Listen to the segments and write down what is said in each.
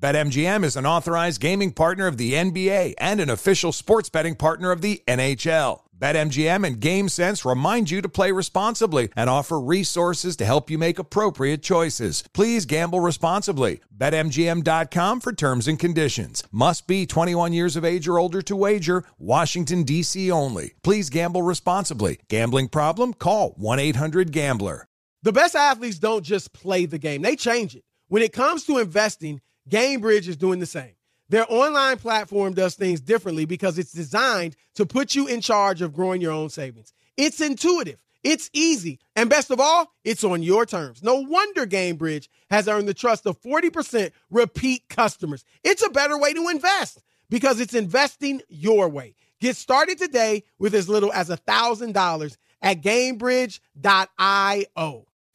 BetMGM is an authorized gaming partner of the NBA and an official sports betting partner of the NHL. BetMGM and GameSense remind you to play responsibly and offer resources to help you make appropriate choices. Please gamble responsibly. BetMGM.com for terms and conditions. Must be 21 years of age or older to wager. Washington, D.C. only. Please gamble responsibly. Gambling problem? Call 1 800 Gambler. The best athletes don't just play the game, they change it. When it comes to investing, Gainbridge is doing the same. Their online platform does things differently because it's designed to put you in charge of growing your own savings. It's intuitive, it's easy, and best of all, it's on your terms. No wonder Gainbridge has earned the trust of 40% repeat customers. It's a better way to invest because it's investing your way. Get started today with as little as $1,000 at Gainbridge.io.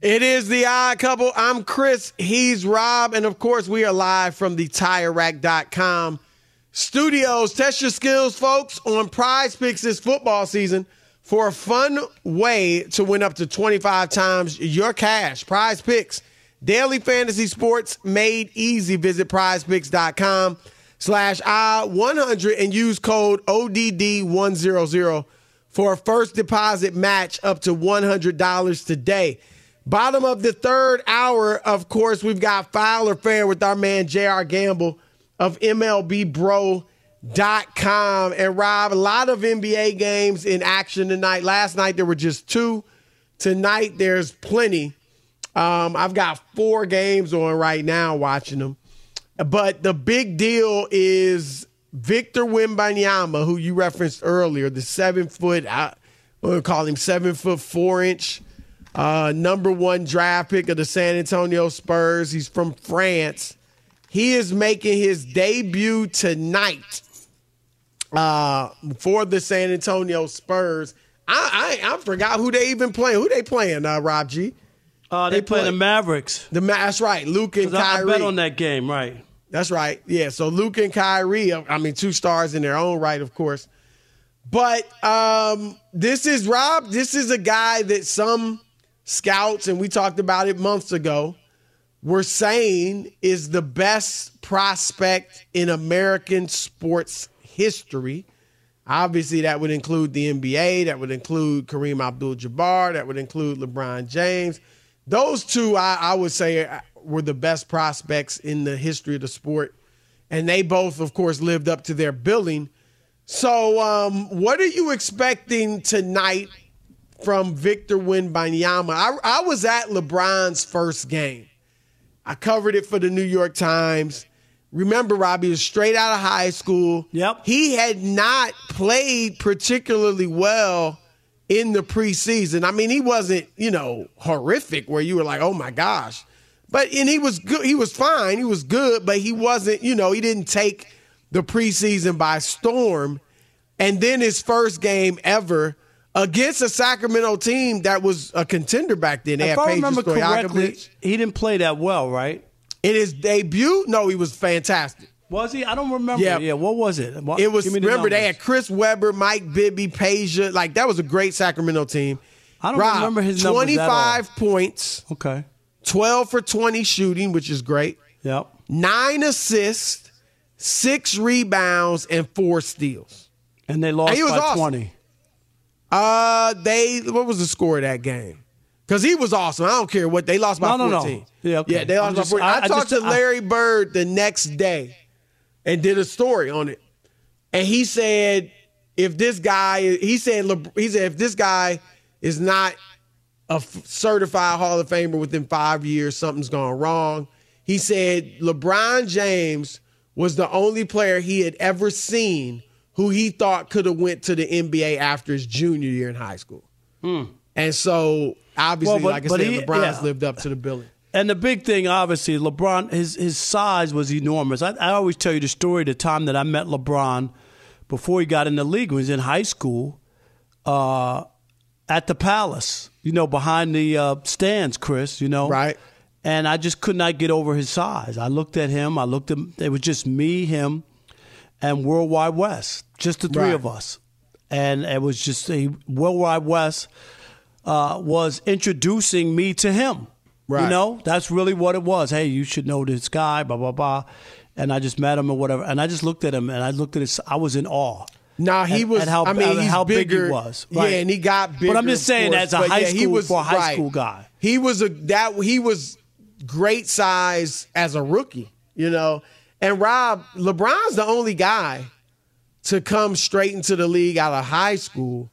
It is the odd couple. I'm Chris. He's Rob. And of course, we are live from the TireRack.com studios. Test your skills, folks, on PrizePicks this football season for a fun way to win up to 25 times your cash. PrizePicks, daily fantasy sports made easy. Visit prizepicks.com slash I100 and use code ODD100 for a first deposit match up to $100 today. Bottom of the third hour, of course, we've got Foul or Fair with our man JR Gamble of MLBBro.com. And Rob, a lot of NBA games in action tonight. Last night there were just two. Tonight there's plenty. Um, I've got four games on right now watching them. But the big deal is Victor Wembanyama, who you referenced earlier, the seven foot, I'm going to call him seven foot four inch uh, number one draft pick of the San Antonio Spurs. He's from France. He is making his debut tonight uh, for the San Antonio Spurs. I, I, I forgot who they even playing. Who they playing, uh, Rob G? Uh, they, they play the Mavericks. The that's right. Luka and Kyrie. I bet on that game, right? That's right. Yeah. So Luka and Kyrie. I mean, two stars in their own right, of course. But um, this is Rob. This is a guy that some scouts, and we talked about it months ago, were saying is the best prospect in American sports history. Obviously, that would include the NBA, that would include Kareem Abdul Jabbar, that would include LeBron James. Those two, I, I, would say, were the best prospects in the history of the sport. And they both, of course, lived up to their billing. So, um, what are you expecting tonight from Victor Wembanyama. I, I was at LeBron's first game. I covered it for the New York Times. Remember, Robbie was straight out of high school. Yep. He had not played particularly well in the preseason. I mean, he wasn't, you know, horrific where you were like, oh my gosh. But and he was good. He was fine. He was good, but he wasn't, you know, he didn't take the preseason by storm. And then his first game ever against a Sacramento team that was a contender back then. They if I remember correctly, he didn't play that well, right? In his debut, no, he was fantastic. Was he? I don't remember. Yeah, yeah. What was it? What, it was. The remember, numbers. they had Chris Webber, Mike Bibby, Peja. Like that was a great Sacramento team. I don't Rob, remember his numbers 25 points. Okay. 12 for 20 shooting, which is great. Yep. Nine assists, six rebounds, and four steals. And they lost and by awesome. 20. Uh, they what was the score of that game? Because he was awesome. I don't care what they lost by no, 14. No, no. Yeah, okay. yeah, they lost just, by 14. I, I, I talked just, to Larry I, Bird the next day and did a story on it, and he said if this guy, he said he said if this guy is not a certified Hall of Famer within five years, something's gone wrong. He said LeBron James was the only player he had ever seen who he thought could have went to the NBA after his junior year in high school. Hmm. And so obviously, well, but, like I said, he, LeBron's yeah. lived up to the billing. And the big thing, obviously, LeBron, his his size was enormous. I, I always tell you the story the time that I met LeBron before he got in the league when he was in high school. Uh, at the Palace, you know, behind the uh, stands, Chris, you know. Right. And I just could not get over his size. I looked at him. I looked at it was just me, him, and Worldwide Wes, just the three right. of us. And it was just a Worldwide Wes uh, was introducing me to him. Right. You know, that's really what it was. Hey, you should know this guy, blah blah blah. And I just met him or whatever. And I just looked at him and I looked at his. I was in awe. Nah, he was. how, I mean, how bigger, big he was. Right? Yeah, and he got bigger. But I'm just saying, course, as a high yeah, school was, for a high right. school guy, he was a that he was great size as a rookie. You know, and Rob LeBron's the only guy to come straight into the league out of high school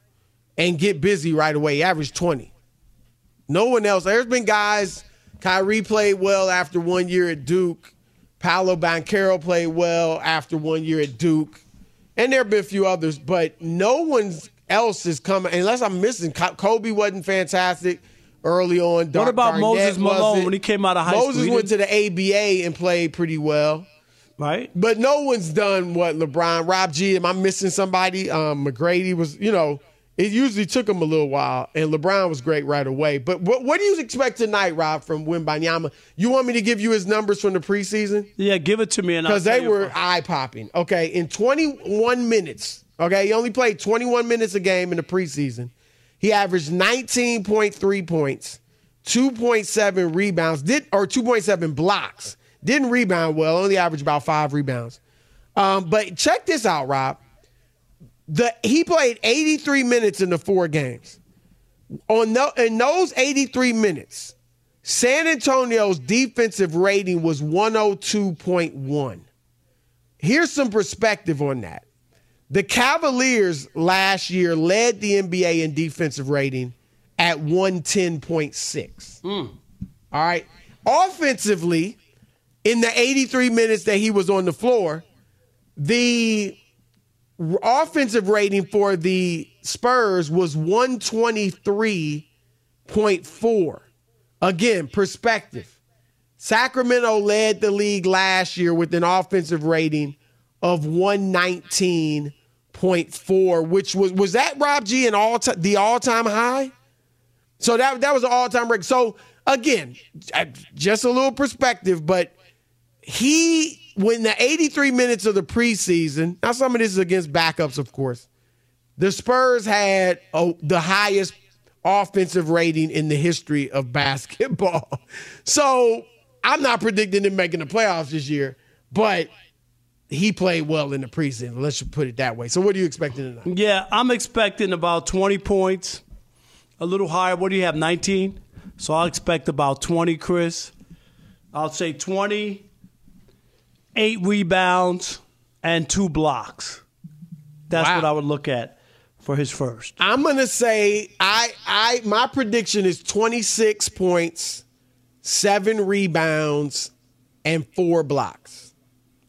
and get busy right away. average twenty. No one else. There's been guys. Kyrie played well after one year at Duke. Paolo Banchero played well after one year at Duke and there have been a few others, but no one else is coming unless I'm missing. Kobe wasn't fantastic early on. What about Garnett Moses Malone when he came out of high Moses school? Moses went to the ABA and played pretty well. Right. But no one's done what LeBron, Rob G. Am I missing somebody? Um, McGrady was, you know, it usually took him a little while, and LeBron was great right away. But what, what do you expect tonight, Rob, from Wembanyama? You want me to give you his numbers from the preseason? Yeah, give it to me. Because they were eye popping. Okay, in 21 minutes, okay, he only played 21 minutes a game in the preseason. He averaged 19.3 points, 2.7 rebounds, did or 2.7 blocks. Didn't rebound well, only averaged about five rebounds. Um, but check this out, Rob. The he played 83 minutes in the four games. On the, in those 83 minutes, San Antonio's defensive rating was 102.1. Here's some perspective on that. The Cavaliers last year led the NBA in defensive rating at 110.6. Mm. All right. Offensively, in the 83 minutes that he was on the floor, the offensive rating for the Spurs was 123.4. Again, perspective. Sacramento led the league last year with an offensive rating of 119.4, which was was that Rob G an all the all-time high? So that that was an all-time record. So again, just a little perspective, but he when the 83 minutes of the preseason, now some of this is against backups, of course, the Spurs had the highest offensive rating in the history of basketball. So I'm not predicting them making the playoffs this year, but he played well in the preseason. Let's put it that way. So what are you expecting tonight? Yeah, I'm expecting about 20 points, a little higher. What do you have, 19? So I'll expect about 20, Chris. I'll say 20 eight rebounds, and two blocks. That's wow. what I would look at for his first. I'm gonna say I I my prediction is 26 points, seven rebounds, and four blocks.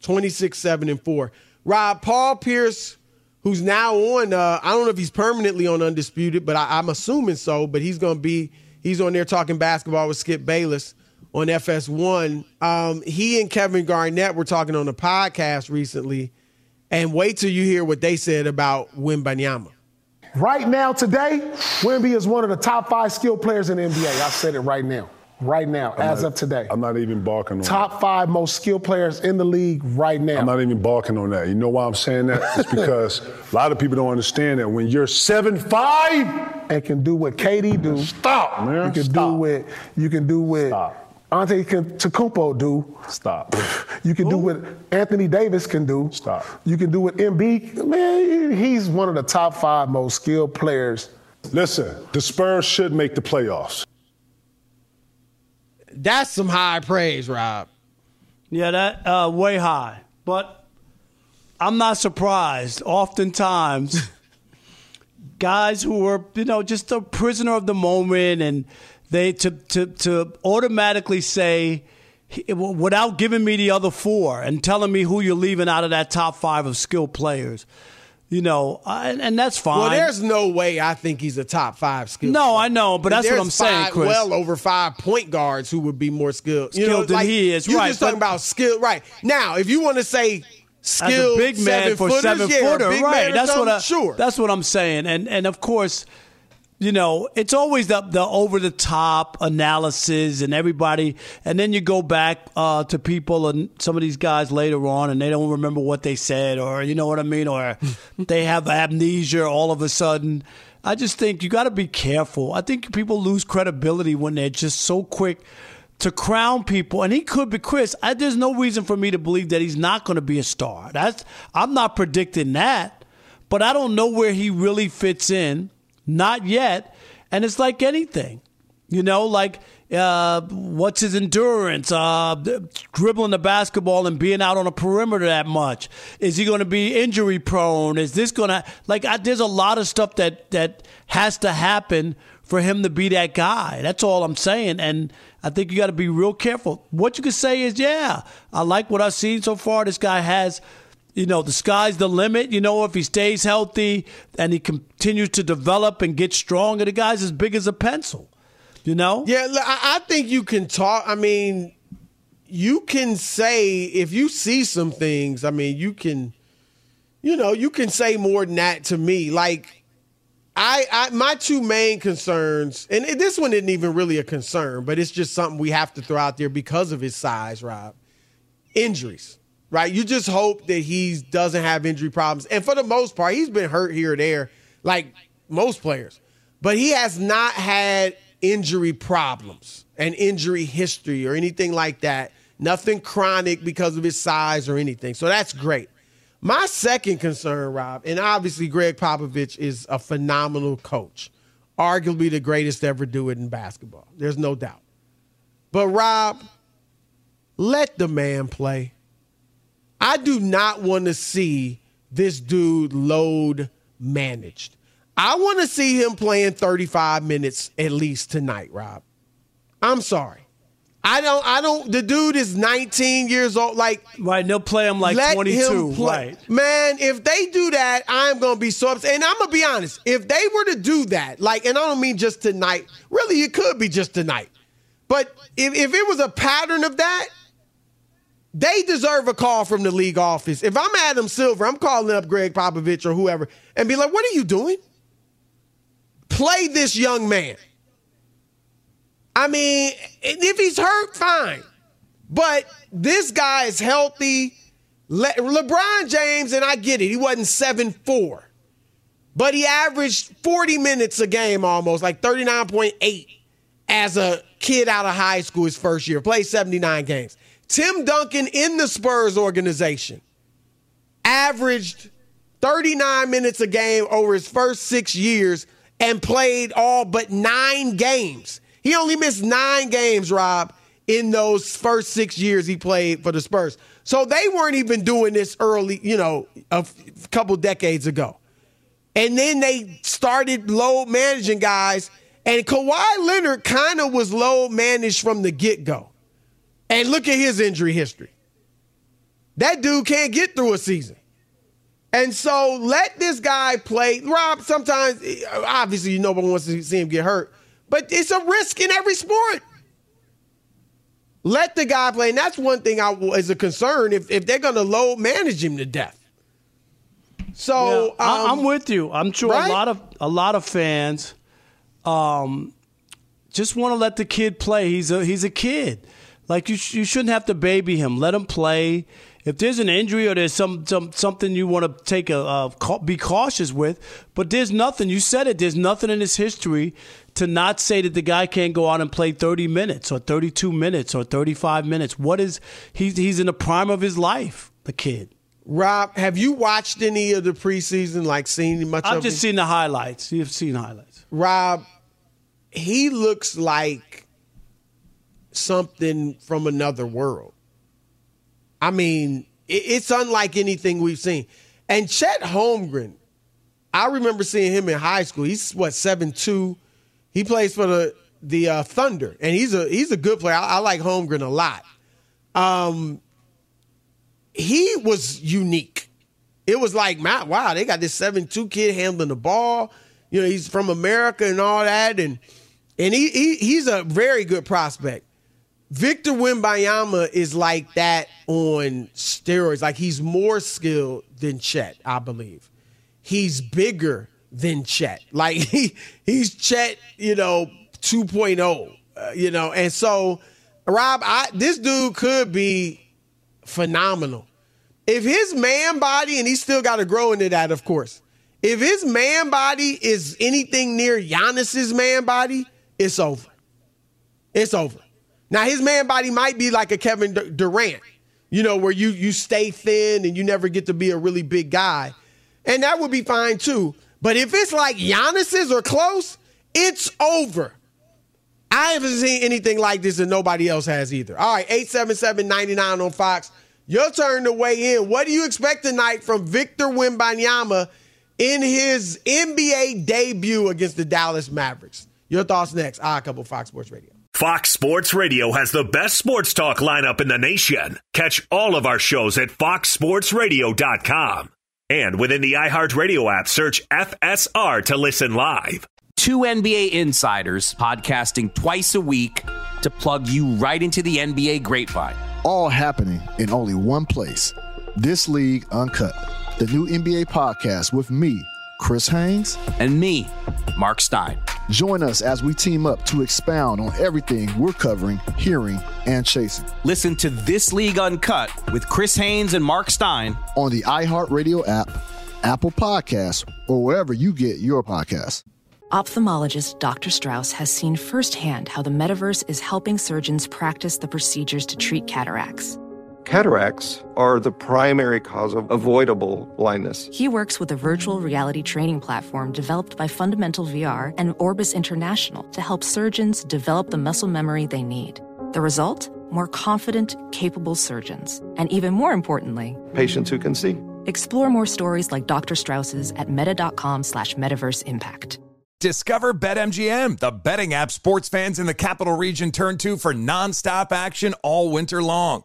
26, seven, and four. Rob Paul Pierce, who's now on uh, I don't know if he's permanently on Undisputed, but I, I'm assuming so, but he's gonna be he's on there talking basketball with Skip Bayless on FS1. Um, he and Kevin Garnett were talking on a podcast recently, and wait till you hear what they said about Wembanyama. Right now, today, Wemby is one of the top five skilled players in the NBA. I said it right now. right now, I'm as not- of today. I'm not even barking on Top five most skilled players in the league right now. I'm not even barking on that. You know why I'm saying that? It's because a lot of people don't understand that when you're seven five, and can do what KD do. stop, man. You can stop. do what you can do what Stop. Antetokounmpo do. Stop. You can do what Anthony Davis can do. Stop. You can do what Embiid. Man, he's one of the top five most skilled players. Listen, the Spurs should make the playoffs. That's some high praise, Rob. Yeah, that uh, way high. But I'm not surprised. Oftentimes, guys who are you know just a prisoner of the moment, and they to to to automatically say without giving me the other four and telling me who you're leaving out of that top five of skilled players. You know, I, and that's fine. Well, there's no way I think he's a top five skill. No, I know, but that's what I'm saying, five- Chris. Well over five point guards who would be more skilled. You know, Skilled than like, he is, You're right, just talking about skill, right? Now, if you want to say skilled a big man seven for footers, seven yeah, footer, right? That's what I, sure. That's what I'm saying, and and of course, you know, it's always the the over the top analysis and everybody, and then you go back uh, to people and some of these guys later on, and they don't remember what they said, or you know what I mean, or they have amnesia all of a sudden. I just think you got to be careful. I think people lose credibility when they're just so quick to crown people, and he could be Chris. I, there's no reason for me to believe that he's not going to be a star. That's I'm not predicting that, but I don't know where he really fits in. Not yet, and it's like anything, you know, like. Uh, what's his endurance? Uh, dribbling the basketball and being out on a perimeter that much? Is he going to be injury prone? Is this going to like? I, there's a lot of stuff that that has to happen for him to be that guy. That's all I'm saying. And I think you got to be real careful. What you can say is, yeah, I like what I've seen so far. This guy has, you know, the sky's the limit. You know, if he stays healthy and he continues to develop and get stronger, the guy's as big as a pencil. You know? Yeah, I, think you can talk. I mean, you can say if you see some things. I mean, you can, you know, you can say more than that to me. Like, I, I my two main concerns, and this one isn't even really a concern, but it's just something we have to throw out there because of his size, Rob. Injuries, right? You just hope that he doesn't have injury problems, and for the most part, he's been hurt here or there, like most players, but he has not had injury problems and injury history or anything like that. Nothing chronic because of his size or anything. So that's great. My second concern, Rob, and obviously Gregg Popovich is a phenomenal coach, arguably the greatest ever do it in basketball. There's no doubt. But Rob, let the man play. I do not want to see this dude load managed. I want to see him playing 35 minutes at least tonight, Rob. I'm sorry. I don't I don't the dude is 19 years old like Right, and they'll play him like let 22. him play. Right. Man, if they do that, I'm gonna be so upset. And I'm gonna be honest, if they were to do that, like, and I don't mean just tonight, really, it could be just tonight. But if, if it was a pattern of that, they deserve a call from the league office. If I'm Adam Silver, I'm calling up Gregg Popovich or whoever and be like, what are you doing? Play this young man. I mean, if he's hurt, fine. But this guy is healthy. Le- LeBron James, and I get it, he wasn't 7 4, but he averaged 40 minutes a game almost, like 39.8 as a kid out of high school his first year, played 79 games. Tim Duncan in the Spurs organization averaged 39 minutes a game over his first six years and played all but nine games. He only missed nine games, Rob, in those first six years he played for the Spurs. So they weren't even doing this early, you know, a f- couple decades ago. And then they started load managing guys, and Kawhi Leonard kind of was load managed from the get go. And look at his injury history. That dude can't get through a season. And so let this guy play. Rob, sometimes, obviously, you nobody wants to see him get hurt, but it's a risk in every sport. Let the guy play. And that's one thing I is a concern if, if they're going to load manage him to death. So Yeah, I- um, I'm with you. I'm sure right? a lot of a lot of fans, um, Just want to let the kid play. He's a he's a kid. Like you, sh- you shouldn't have to baby him. Let him play. If there's an injury or there's some, some something you want to take a uh, be cautious with, but there's nothing. You said it. There's nothing in his history to not say that the guy can't go out and play 30 minutes or 32 minutes or 35 minutes. What is he's he's in the prime of his life, the kid. Rob, have you watched any of the preseason? Like seen much? I've just seen the highlights. You've seen highlights. Rob, he looks like something from another world. I mean, it's unlike anything we've seen. And Chet Holmgren, I remember seeing him in high school. He's what seven two. He plays for the the uh, Thunder, and he's a he's a good player. I, I like Holmgren a lot. Um, he was unique. It was like, wow, they got this seven two kid handling the ball. You know, he's from America and all that, and and he, he he's a very good prospect. Victor Wembanyama is like that on steroids. Like he's more skilled than Chet, I believe. He's bigger than Chet. Like he he's Chet, you know, 2.0, uh, you know. And so Rob, I this dude could be phenomenal. If his man body and he still got to grow into that, of course. If his man body is anything near Giannis's man body, it's over. It's over. Now his man body might be like a Kevin Durant, you know, where you you stay thin and you never get to be a really big guy, and that would be fine too. But if it's like Giannis's or close, it's over. I haven't seen anything like this and nobody else has either. All right, 877-99 on Fox. Your turn to weigh in. What do you expect tonight from Victor Wembanyama in his NBA debut against the Dallas Mavericks? Your thoughts next. Ah, couple Fox Sports Radio. Fox Sports Radio has the best sports talk lineup in the nation. Catch all of our shows at foxsportsradio.com. And within the iHeartRadio app, search FSR to listen live. Two NBA insiders podcasting twice a week to plug you right into the NBA grapevine. All happening in only one place. This League Uncut, the new NBA podcast with me, Chris Haynes, and me, Mark Stein. Join us as we team up to expound on everything we're covering, hearing, and chasing. Listen to This League Uncut with Chris Haynes and Mark Stein on the iHeartRadio app, Apple Podcasts, or wherever you get your podcasts. Ophthalmologist Dr. Strauss has seen firsthand how the metaverse is helping surgeons practice the procedures to treat cataracts Cataracts are the primary cause of avoidable blindness. He works with a virtual reality training platform developed by Fundamental VR and Orbis International to help surgeons develop the muscle memory they need. The result? More confident, capable surgeons. And even more importantly, patients who can see. Explore more stories like Dr. Strauss's at meta.com slash metaverse impact. Discover BetMGM, the betting app sports fans in the capital region turn to for nonstop action all winter long.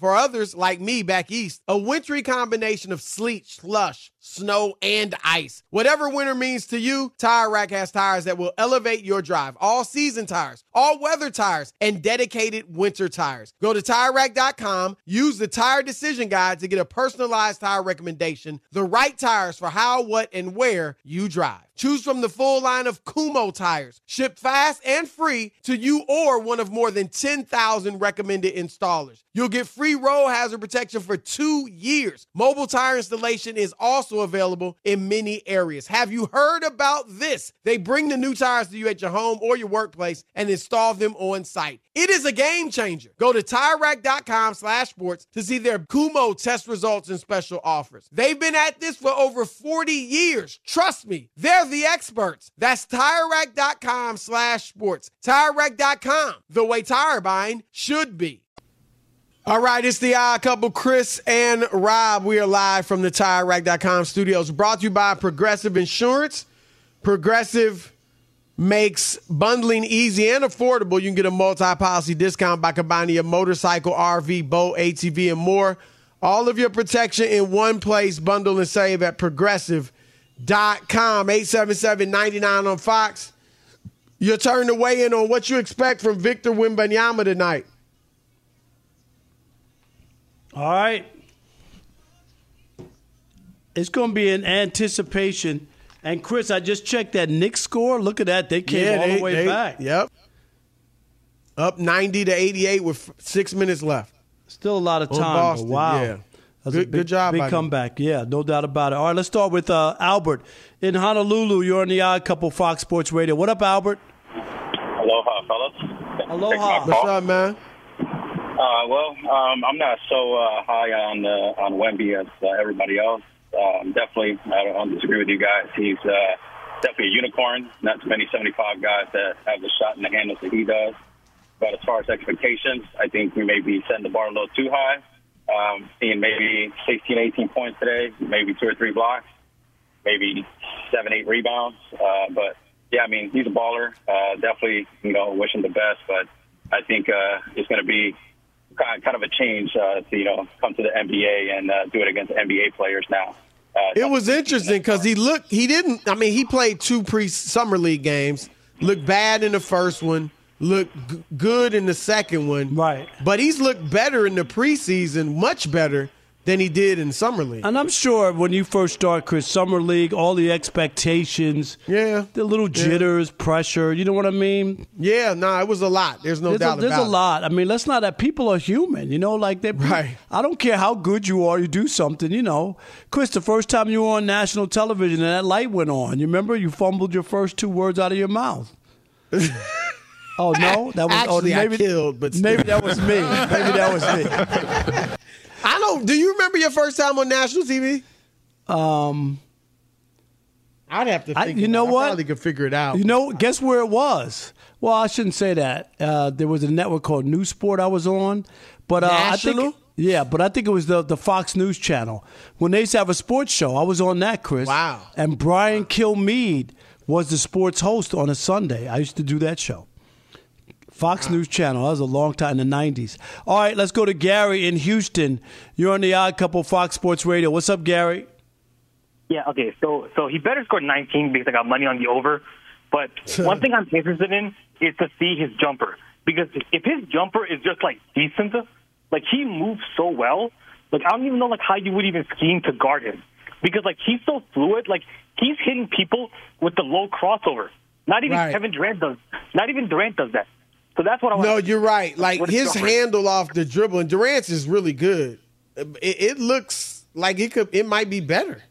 For others, like me back east, a wintry combination of sleet, slush, snow, and ice. Whatever winter means to you, Tire Rack has tires that will elevate your drive. All season tires, all weather tires, and dedicated winter tires. Go to TireRack.com, use the Tire Decision Guide to get a personalized tire recommendation, the right tires for how, what, and where you drive. Choose from the full line of Kumho tires, shipped fast and free to you or one of more than 10,000 recommended installers. You'll get free road hazard protection for two years. Mobile tire installation is also available in many areas. Have you heard about this? They bring the new tires to you at your home or your workplace and install them on site. It is a game changer. Go to TireRack.com slash sports to see their Kumho test results and special offers. They've been at this for over 40 years. Trust me, they're the experts. That's TireRack.com slash sports. TireRack.com, the way tire buying should be. All right, it's the odd couple, Chris and Rob. We are live from the TireRack.com studios, brought to you by Progressive Insurance. Progressive makes bundling easy and affordable. You can get a multi-policy discount by combining your motorcycle, RV, boat, ATV, and more. All of your protection in one place. Bundle and save at progressive.com. 877-99 on Fox. Your turn to weigh in on what you expect from Victor Wembanyama tonight. All right. It's going to be an anticipation. And Chris, I just checked that Knicks score. Look at that. They came Yeah, all they- the way they- back. Yep. Up 90 to 88 with six minutes left. Still a lot of On time. but wow. yeah. That's Good- a big, good job Big by them. comeback. Yeah, no doubt about it. All right, let's start with uh, Albert in Honolulu. You're on the Odd Couple Fox Sports Radio. What up, Albert? Aloha, fellas. Aloha. What's up, man? Uh, well, um, I'm not so uh, high on uh, on Wemby as uh, everybody else. Um, definitely, I don't, I don't disagree with you guys. He's uh, definitely a unicorn. Not too many 75 guys that have the shot in the handles that he does. But as far as expectations, I think we may be setting the bar a little too high. Um, seeing maybe 16, 18 points today, maybe two or three blocks, maybe seven, eight rebounds. Uh, but yeah, I mean, he's a baller. Uh, definitely, you know, wish him the best. But I think uh, it's going to be kind kind of a change uh, to you know come to the NBA and uh, do it against NBA players now. Uh, It was interesting because he looked, he didn't, I mean, he played two pre summer league games, looked bad in the first one, looked g- good in the second one. Right. But he's looked better in the preseason, much better than he did in summer league. And I'm sure when you first start, Chris, Summer League, all the expectations, yeah, the little jitters, pressure, you know what I mean? Yeah, no, it was a lot. There's no there's doubt a, there's a lot. I mean, let's not that people are human, you know, like they Right. I don't care how good you are, you do something, you know. Chris, the first time you were on national television and that light went on, you remember you fumbled your first two words out of your mouth. oh no, that was oh, Actually, oh, I maybe killed, but maybe that was me. Maybe that was me. I don't, do you remember your first time on national TV? Um, I'd have to I- think you know it. I what? probably could figure it out. You know, guess where it was? Well, I shouldn't say that. Uh, there was a network called News Sport I was on, but uh, I think yeah, but I think it was the the Fox News channel when they used to have a sports show. I was on that, Chris. Wow. And Brian Kilmeade was the sports host on a Sunday. I used to do that show. Fox News Channel. That was a long time in the '90s. All right, let's go to Gary in Houston. You're on the Odd Couple Fox Sports Radio. What's up, Gary? Yeah, okay. So so he better score 19 because I got money on the over. But one thing I'm interested in is to see his jumper because if his jumper is just like decent, like he moves so well, like I don't even know like how you would even scheme to guard him because like he's so fluid, like he's hitting people with the low crossover. Not even Right. Kevin Durant does. Not even Durant does that. So that's what I want. No, you're right. Like his handle off the dribble, and Durant's is really good. It, it looks like it could. It might be better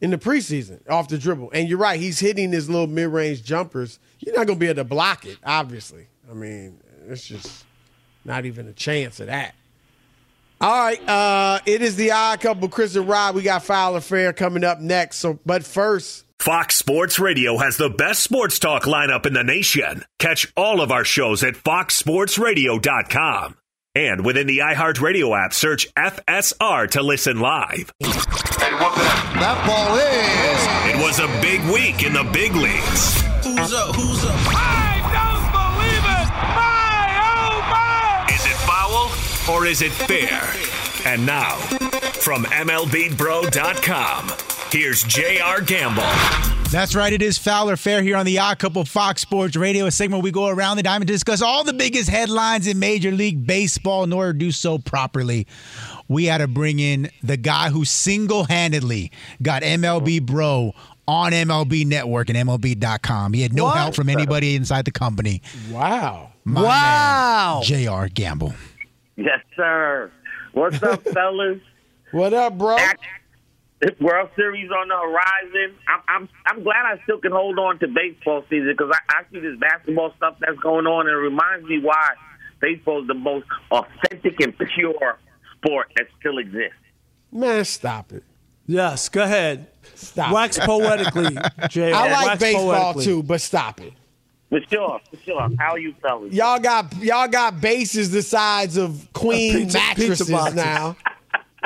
in the preseason off the dribble. And you're right. He's hitting his little mid-range jumpers. You're not gonna be able to block it. Obviously. I mean, it's just not even a chance of that. All right. Uh, it is the odd couple, Chris and Rob. We got Foul or Fair coming up next. So, but first. Fox Sports Radio has the best sports talk lineup in the nation. Catch all of our shows at foxsportsradio.com. And within the iHeartRadio app, search FSR to listen live. That ball is. It was a big week in the big leagues. Who's up? Who's up? I don't believe it! My, oh my! Is it foul or is it fair? And now, from MLBBro.com, here's J.R. Gamble. That's right. It is Foul or Fair here on the Odd Couple Fox Sports Radio, a segment we go around the diamond to discuss all the biggest headlines in Major League Baseball. In order to do so properly, we had to bring in the guy who single handedly got MLB Bro on MLB Network and MLB.com. He had no What? help from anybody inside the company. Wow. My Wow. man, J.R. Gamble. Yes, sir. What's up, fellas? What up, bro? World Series on the horizon. I'm I'm I'm glad I still can hold on to baseball season because I, I see this basketball stuff that's going on and it reminds me why baseball is the most authentic and pure sport that still exists. Man, stop it. Yes, go ahead. Stop. Wax poetically, Jay. I like Wax baseball too, but stop it. For sure, for sure. How you fellas? Y'all got y'all got bases the size of queen Pizza- pizza mattresses boxes. now.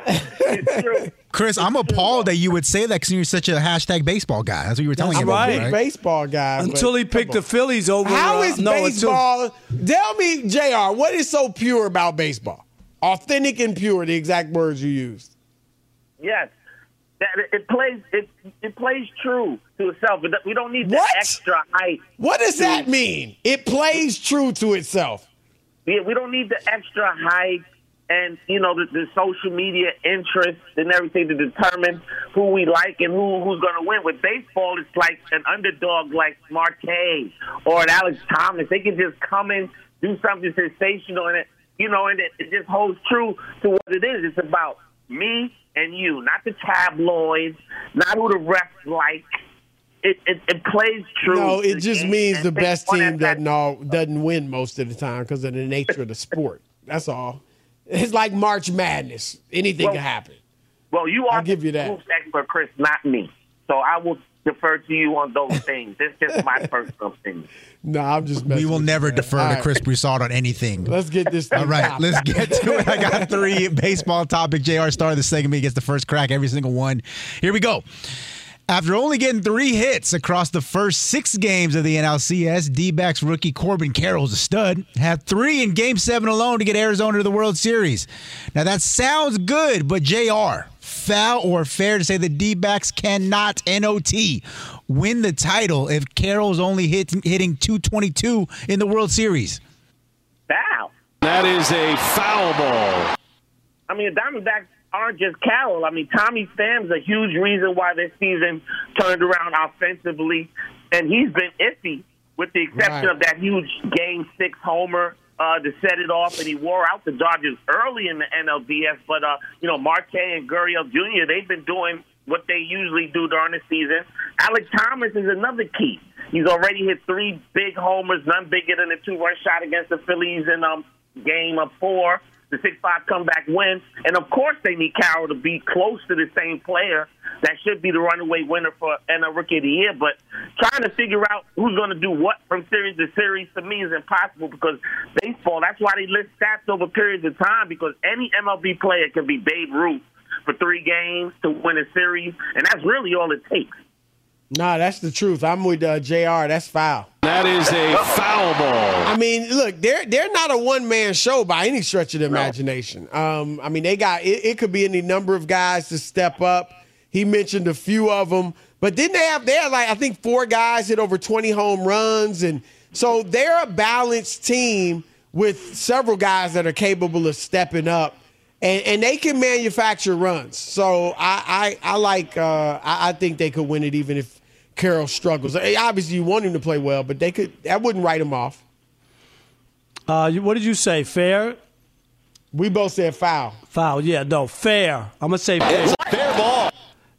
Chris, I'm appalled that you would say that because you're such a hashtag baseball guy. That's what you were telling I'm me. a about, big right? baseball guy. Until he picked the Phillies over. How uh, is no, until- baseball? Tell me, Jr. What is so pure about baseball? Authentic and pure, the exact words you used. Yes. That it, it plays it it plays true to itself. We don't need the What? extra hype. What does to- that mean? It plays true to itself. Yeah, we don't need the extra hype and you know the, the social media interest and everything to determine who we like and who who's going to win. With baseball, it's like an underdog like Marte or an Alek Thomas. They can just come in, do something sensational, and it you know, and it, it just holds true to what it is. It's about me and you, not the tabloids, not who the refs like. It, it, it plays true. No, it just game means the best team that doesn't all doesn't win most of the time because of the nature of the sport. That's all. It's like March Madness. Anything Well, can happen. Well, you are I'll give you that. the hoops expert, Chris, not me. So I will defer to you on those things. It's just my personal opinion. No, I'm just. We will with never man. defer All to right, Chris Broussard on anything. Let's get this. All thing right, popping. let's get to it. I got three baseball topic. JR started the segment. He gets the first crack every single one. Here we go. After only getting three hits across the first six games of the NLCS, D-backs rookie Corbin Carroll's a stud. Had three in Game 7 alone to get Arizona to the World Series. Now that sounds good, but JR, foul or fair to say the D-backs cannot NOT win the title if Carroll's only hit, hitting 222 in the World Series? Foul. That is a foul ball. I mean, the Diamondbacks aren't just Carroll. I mean, Tommy Pham's a huge reason why this season turned around offensively, and he's been iffy with the exception Right. of that huge Game Six homer uh, to set it off, and he wore out the Dodgers early in the NLDS. But uh, you know, Marte and Gurriel Jr. they've been doing what they usually do during the season. Alek Thomas is another key. He's already hit three big homers, none bigger than a two-run shot against the Phillies in um, game of four, the six-five comeback win. And of course, they need Carroll to be close to the same player that should be the runaway winner for and a rookie of the year. But trying to figure out who's going to do what from series to series to me is impossible because baseball. That's why they list stats over periods of time because any MLB player can be Babe Ruth for three games to win a series, and that's really all it takes. Nah, that's the truth. I'm with uh, Jr. That's foul. That is a foul ball. I mean, look, they're they're not a one man show by any stretch of the imagination. Um, I mean, they got it, it. Could be any number of guys to step up. He mentioned a few of them, but didn't they have? They had like I think four guys hit over 20 home runs, and so they're a balanced team with several guys that are capable of stepping up. And, and they can manufacture runs. So I I, I like uh, I, I think they could win it even if Carroll struggles. Obviously, you want him to play well, but they could that wouldn't write him off. Uh, what did you say? Fair? We both said foul. Foul. Yeah, no, fair. I'm gonna say fair. Fair ball.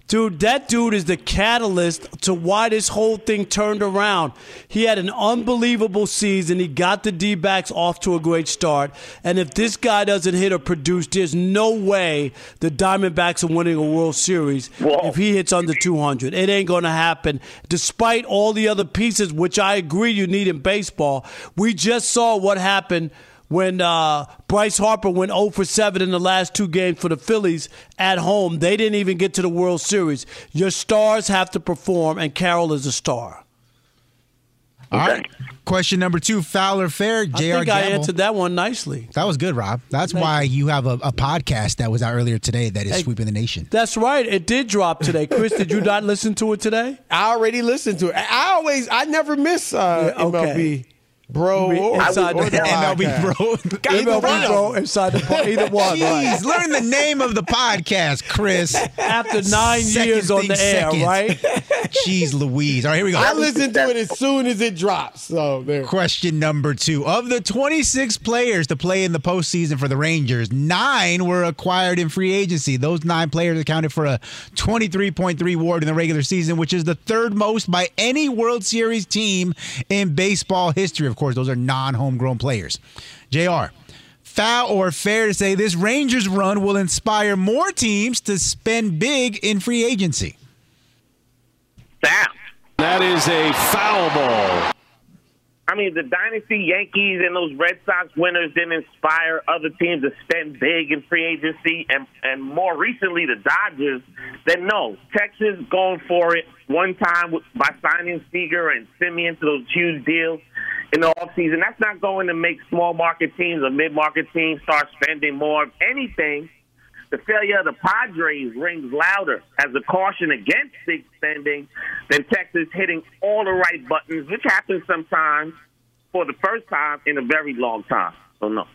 Dude, that dude is the catalyst to why this whole thing turned around. He had an unbelievable season. He got the D backs off to a great start. And if this guy doesn't hit or produce, there's no way the Diamondbacks are winning a World Series if he hits under 200. It ain't going to happen. Despite all the other pieces, which I agree you need in baseball, we just saw what happened when uh, Bryce Harper went 0 for 7 in the last two games for the Phillies at home. They didn't even get to the World Series. Your stars have to perform, and Carroll is a star. All right. Question number two, Foul or fair? Jr. I think I Gamble. answered that one nicely. That was good, Rob. That's Thank why you have a, a podcast that was out earlier today that is Hey. sweeping the nation. That's right. It did drop today. Chris, did you not listen to it today? I already listened to it. I I always, I never miss uh, Yeah, okay. MLB Bro, or, inside the MLB podcast. Bro. MLB bro inside the po- either one. Jeez, Right. learn the name of the podcast, Chris. After nine Second years on the air, right? Jeez Louise. All right, here we go. I listen to it as soon as it drops. So there. Question number two. Of the 26 players to play in the postseason for the Rangers, nine were acquired in free agency. Those nine players accounted for a 23.3 WARD in the regular season, which is the third most by any World Series team in baseball history. Of course, those are non homegrown players. JR. Foul or fair to say this Rangers run will inspire more teams to spend big in free agency? Foul. That is a foul ball. I mean, the dynasty Yankees and those Red Sox winners didn't inspire other teams to spend big in free agency, and and more recently the Dodgers. Then no, Texas going for it one time by signing Seager and Semien to those huge deals in the offseason. That's not going to make small market teams or mid market teams start spending more. If anything, the failure of the Padres rings louder as a caution against big spending than Texas hitting all the right buttons, which happens sometimes for the first time in a very long time. So no.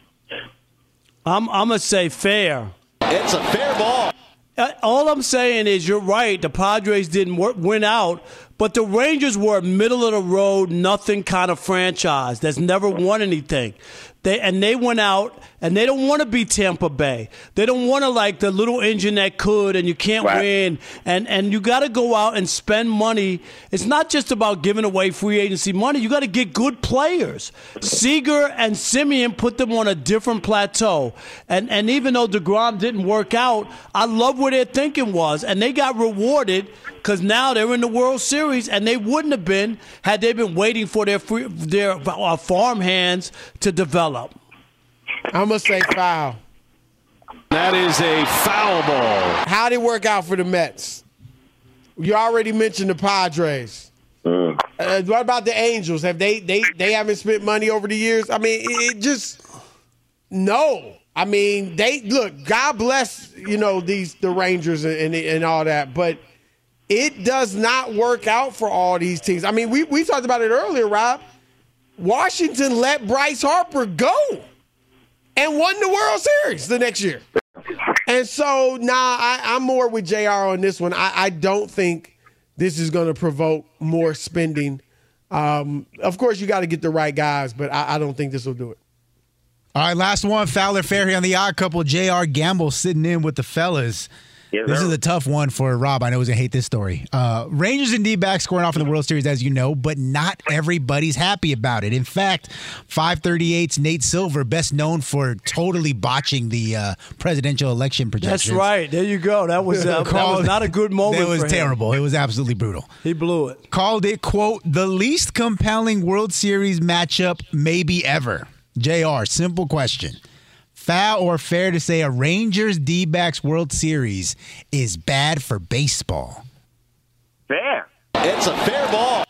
I'm I'm gonna say fair. It's a fair ball. Uh, All I'm saying is you're right. The Padres didn't work, win out, but the Rangers were a middle of the road, nothing kind of franchise that's never won anything. They and they went out and they don't want to be Tampa Bay. They don't want to like the little engine that could and you can't Right. win. And and you got to go out and spend money. It's not just about giving away free agency money. You got to get good players. Seager and Semien put them on a different plateau. And and even though Degrom didn't work out, I love where their thinking was, and they got rewarded because now they're in the World Series, and they wouldn't have been had they been waiting for their free, their uh, farm hands to develop. I'm gonna say foul. That is a foul ball. How did it work out for the Mets? You already mentioned the Padres. Uh, what about the Angels? Have they they they haven't spent money over the years? I mean, it, it just no. I mean, they look. God bless you know these the Rangers and and, and all that, but it does not work out for all these teams. I mean, we we talked about it earlier, Rob. Washington let Bryce Harper go and won the World Series the next year. And so, nah, I, I'm more with JR on this one. I, I don't think this is going to provoke more spending. Um, of course, you got to get the right guys, but I, I don't think this will do it. All right, last one. Foul or Fair here on the odd couple. JR Gamble sitting in with the fellas. Yes, this sir. is a tough one for Rob. I know he's going to hate this story. Uh, Rangers and D backs scoring off in the World Series, as you know, but not everybody's happy about it. In fact, 538's Nate Silver, best known for totally botching the uh, presidential election projections. That's right. There you go. That was uh, that was not a good moment. It was for him. terrible. It was absolutely brutal. He blew it. Called it, quote, the least compelling World Series matchup maybe ever. JR, simple question. Foul or fair to say a Rangers D backs World Series is bad for baseball? Fair. It's a fair ball.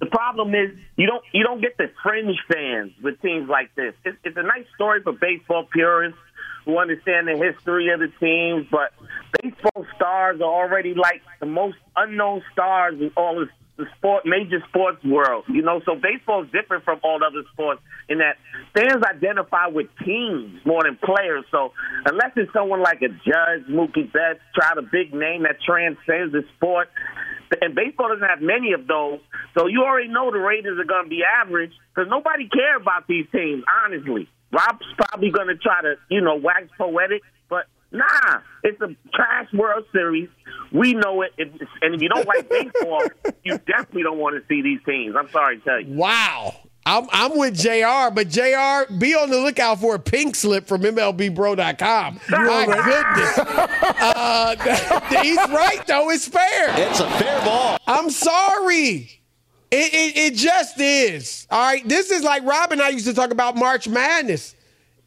The problem is you don't you don't get the fringe fans with teams like this. It's, it's a nice story for baseball purists who understand the history of the teams, but baseball stars are already like the most unknown stars in all of the sport major sports world. You know, so baseball is different from all other sports in that fans identify with teams more than players. So unless it's someone like a Judge, Mookie Betts, try a big name that transcends the sport, and baseball doesn't have many of those. So you already know the Raiders are going to be average because nobody care about these teams, honestly. Rob's probably going to try to, you know, wax poetic, nah, it's a trash World Series. We know it. If, and if you don't like baseball, you definitely don't want to see these teams. I'm sorry to tell you. Wow. I'm, I'm with JR, but JR, be on the lookout for a pink slip from MLBBro.com. My goodness. Uh, he's right, though. It's fair. It's a fair ball. I'm sorry. It, it, it just is. All right. This is like Rob and I used to talk about March Madness.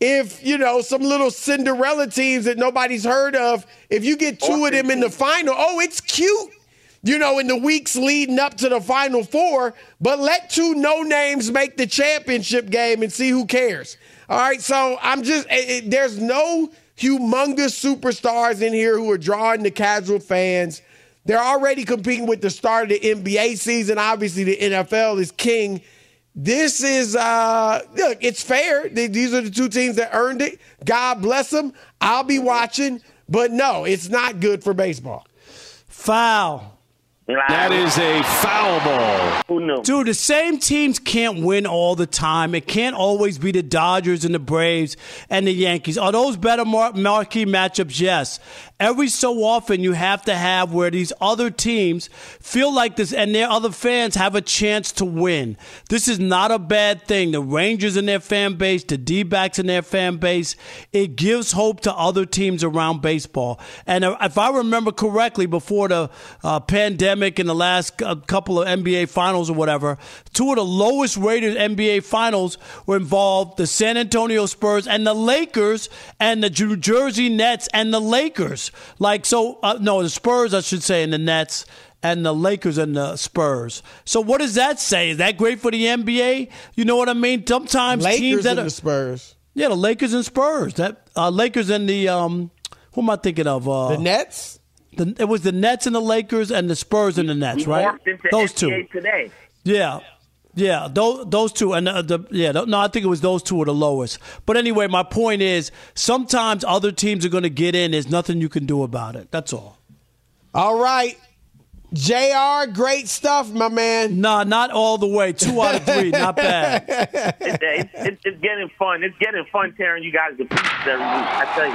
If, you know, some little Cinderella teams that nobody's heard of, if you get two of them in the final, oh, it's cute, you know, in the weeks leading up to the final four, but let two no names make the championship game and see who cares. All right. So I'm just, it, it- there's no humongous superstars in here who are drawing the casual fans. They're already competing with the start of the NBA season. Obviously, the NFL is king. This is uh look, it's fair. These are the two teams that earned it. God bless them. I'll be watching, but no, it's not good for baseball. Foul. That is a foul ball. Who knew? Dude, the same teams can't win all the time. It can't always be the Dodgers and the Braves and the Yankees. Are those better mar- marquee matchups? Yes. Every so often, you have to have where these other teams feel like this and their other fans have a chance to win. This is not a bad thing. The Rangers and their fan base, the D backs and their fan base, it gives hope to other teams around baseball. And uh, if I remember correctly, before the uh, pandemic in the last uh, couple of NBA finals or whatever, two of the lowest rated NBA finals were involved the San Antonio Spurs and the Lakers and the New Jersey Nets and the Lakers. Like, so, uh, no, the Spurs, I should say, and the Nets and the Lakers and the Spurs. So what does that say? Is that great for the NBA? You know what I mean? Sometimes Lakers teams that and are the Spurs. yeah, the Lakers and Spurs. That uh, Lakers and the um, who am I thinking of? Uh, The Nets? The, it was the Nets and the Lakers and the Spurs and the Nets, He right? into Those NBA two. today. Yeah. Yeah, those those two, and uh, the yeah, no, I think it was those two were the lowest. But anyway, my point is, sometimes other teams are going to get in. There's nothing you can do about it. That's all. All right. JR, great stuff, my man. Nah, not all the way. Two out of three, not bad. It's, it's, it's, it's getting fun. It's getting fun tearing you guys to pieces every week. I tell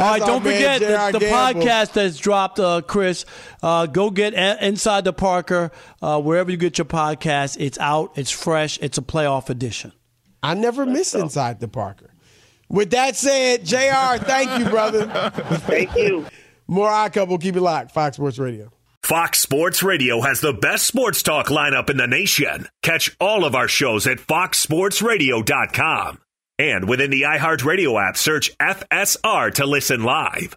you. All right, don't man, forget the, the podcast that's dropped, uh, Chris. Uh, go get A- Inside the Parker uh, wherever you get your podcast. It's out. It's fresh. It's a playoff edition. I never miss Inside the Parker. With that said, JR, thank you, brother. Thank you. More Odd Couple. Keep it locked. Fox Sports Radio. Fox Sports Radio has the best sports talk lineup in the nation. Catch all of our shows at foxsportsradio.com. And within the iHeartRadio app, search FSR to listen live.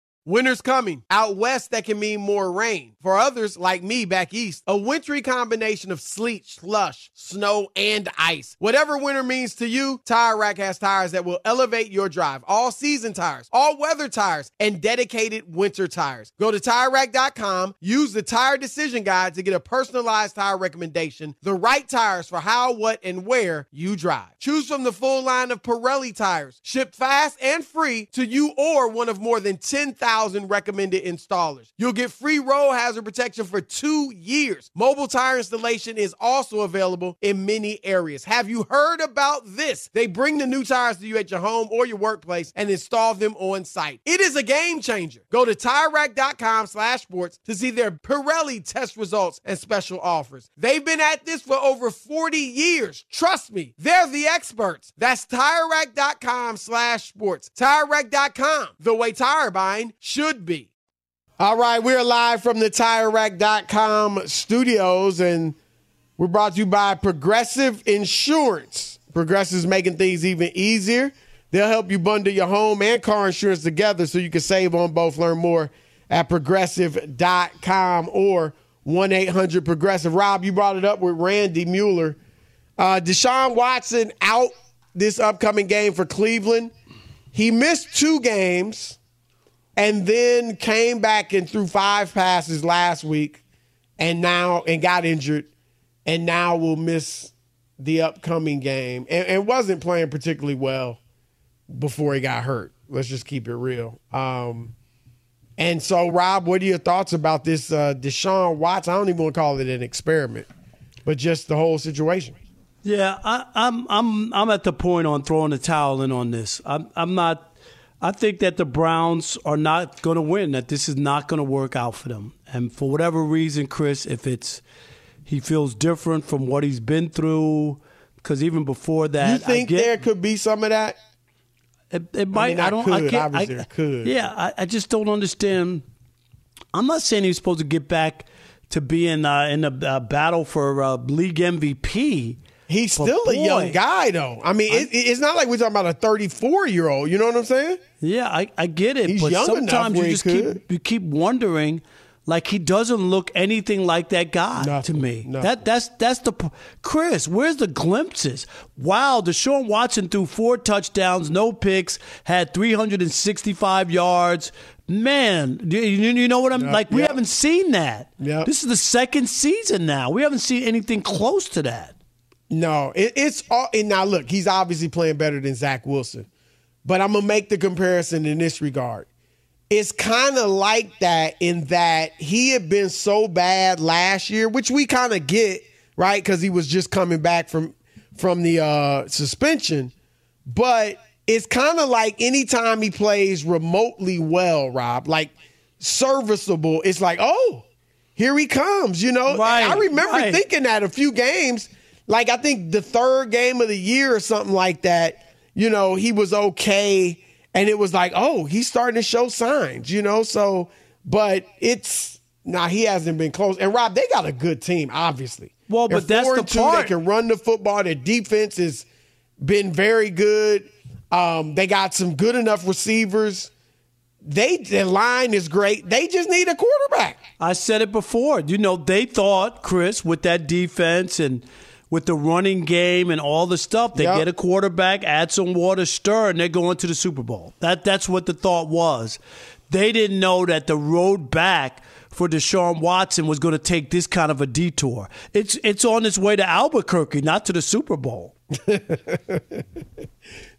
Winter's coming. Out west, that can mean more rain. For others, like me back east, a wintry combination of sleet, slush, snow, and ice. Whatever winter means to you, Tire Rack has tires that will elevate your drive. All season tires, all weather tires, and dedicated winter tires. Go to TireRack.com, use the Tire Decision Guide to get a personalized tire recommendation, the right tires for how, what, and where you drive. Choose from the full line of Pirelli tires, shipped fast and free to you or one of more than 10,000 recommended installers. You'll get free roll hazard protection for two years. Mobile tire installation is also available in many areas. Have you heard about this? They bring the new tires to you at your home or your workplace and install them on site. It is a game changer. Go to TireRack.com slash sports to see their Pirelli test results and special offers. They've been at this for over 40 years. Trust me, they're the experts. That's TireRack.com slash sports. TireRack.com, the way tire buying should be. All right, we're live from the TireRack.com studios, and we're brought to you by Progressive Insurance. Progressive's making things even easier. They'll help you bundle your home and car insurance together so you can save on both. Learn more at progressive.com or 1 800 Progressive. Rob, you brought it up with Randy Mueller. Uh, Deshaun Watson out this upcoming game for Cleveland. He missed two games and then came back and threw five passes last week and now and got injured and now will miss the upcoming game and, and wasn't playing particularly well before he got hurt. Let's just keep it real. Um, and so, Rob, what are your thoughts about this uh, Deshaun Watson? I don't even want to call it an experiment, but just the whole situation. Yeah, I, I'm I'm I'm at the point on throwing the towel in on this. I'm I'm not. I think that the Browns are not going to win. That this is not going to work out for them. And for whatever reason, Chris, if it's he feels different from what he's been through, because even before that, you think get, there could be some of that? It, it might. I, mean, I, I don't. Could, I can't. obviously I, could. Yeah, I, I just don't understand. I'm not saying he's supposed to get back to being uh, in a uh, battle for uh, league MVP. He's But still a young guy, though. I mean, it, it's not like we're talking about a 34 year old. You know what I'm saying? Yeah, I, I get it, He's but young sometimes you just keep you keep wondering. Like he doesn't look anything like that guy to me. That that's that's the Chris. Where's the glimpses? Wow, Deshaun Watson threw four touchdowns, no picks, had 365 yards. Man, you, you know what I'm Yep, like? We yep. haven't seen that. Yep. This is the second season now. We haven't seen anything close to that. No, it, it's all. And now look, he's obviously playing better than Zach Wilson, but I'm gonna make the comparison in this regard. It's kind of like that in that he had been so bad last year, which we kind of get right because he was just coming back from from the uh, suspension. But it's kind of like anytime he plays remotely well, Rob, like serviceable, it's like, oh, here he comes. You know, Right, I remember right. thinking that a few games, like I think the third game of the year or something like that. You know, he was okay, and it was like, oh, he's starting to show signs. You know, so but it's now he hasn't been close. And Rob, they got a good team, obviously. Well, but that's the two. part. They can run the football. Their defense has been very good. Um, they got some good enough receivers. They their line is great. They just need a quarterback. I said it before. You know, they thought, Chris, with that defense and with the running game and all the stuff, they Yep. get a quarterback, add some water, stir, and they're going to the Super Bowl. That that's what the thought was. They didn't know that the road back for Deshaun Watson was going to take this kind of a detour. It's it's on its way to Albuquerque, not to the Super Bowl.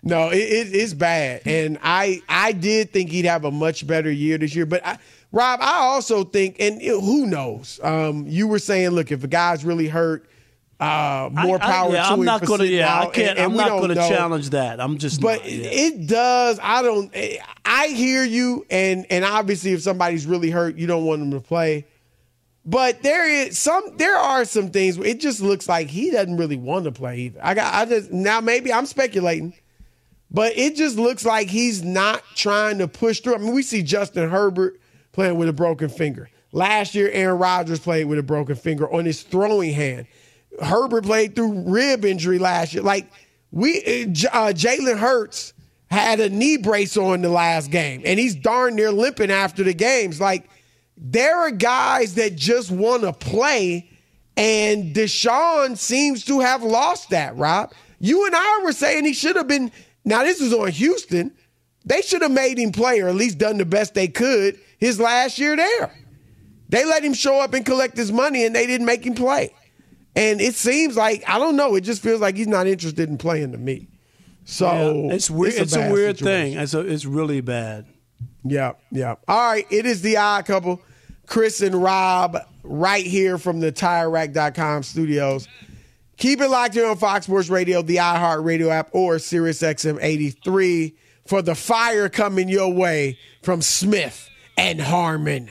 No, it, it, it's bad, and I I did think he'd have a much better year this year. But I, Rob, I also think, and who knows? Um, you were saying, look, if a guy's really hurt, uh, more I- I- power yeah, to I'm him not gonna. Yeah, I can't. And, and I'm not don't going to know. challenge that. I'm just. But not, yeah. it does. I don't. I hear you, and and obviously, if somebody's really hurt, you don't want them to play. But there is some. There are some things. Where it just looks like he doesn't really want to play either. I got. I just now maybe I'm speculating, but it just looks like he's not trying to push through. I mean, we see Justin Herbert playing with a broken finger. Last year, Aaron Rodgers played with a broken finger on his throwing hand. Herbert played through rib injury last year. Like we, uh, uh, Jalen Hurts had a knee brace on the last game, and he's darn near limping after the games. Like there are guys that just want to play, and Deshaun seems to have lost that. Rob, you and I were saying he should have been. Now this is on Houston. They should have made him play, or at least done the best they could his last year there. They let him show up and collect his money, and they didn't make him play. And it seems like I don't know. It just feels like he's not interested in playing to me. So Yeah, it's weird. It's, a, bad weird situation. thing. It's a, it's really bad. Yeah, yeah. All right, it is the odd couple, Chris and Rob, right here from the TireRack.com studios. Keep it locked here on Fox Sports Radio, the iHeartRadio app, or SiriusXM 83 for the fire coming your way from Smith and Harmon.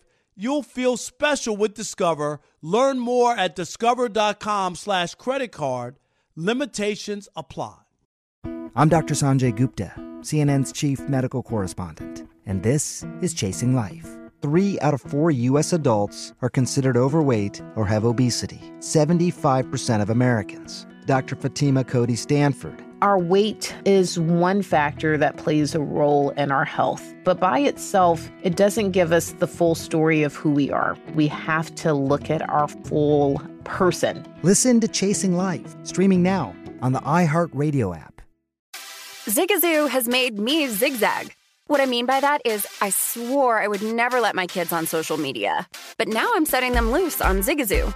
You'll feel special with Discover. Learn more at discover.com slash credit card. Limitations apply. I'm Dr. Sanjay Gupta, CNN's chief medical correspondent, and this is Chasing Life. Three out of four U.S. adults are considered overweight or have obesity. 75% of Americans. Dr. Fatima Cody Stanford. Our weight is one factor that plays a role in our health, but by itself, it doesn't give us the full story of who we are. We have to look at our full person. Listen to Chasing Life, streaming now on the iHeartRadio app. Zigazoo has made me zigzag. What I mean by that is, I swore I would never let my kids on social media, but now I'm setting them loose on Zigazoo.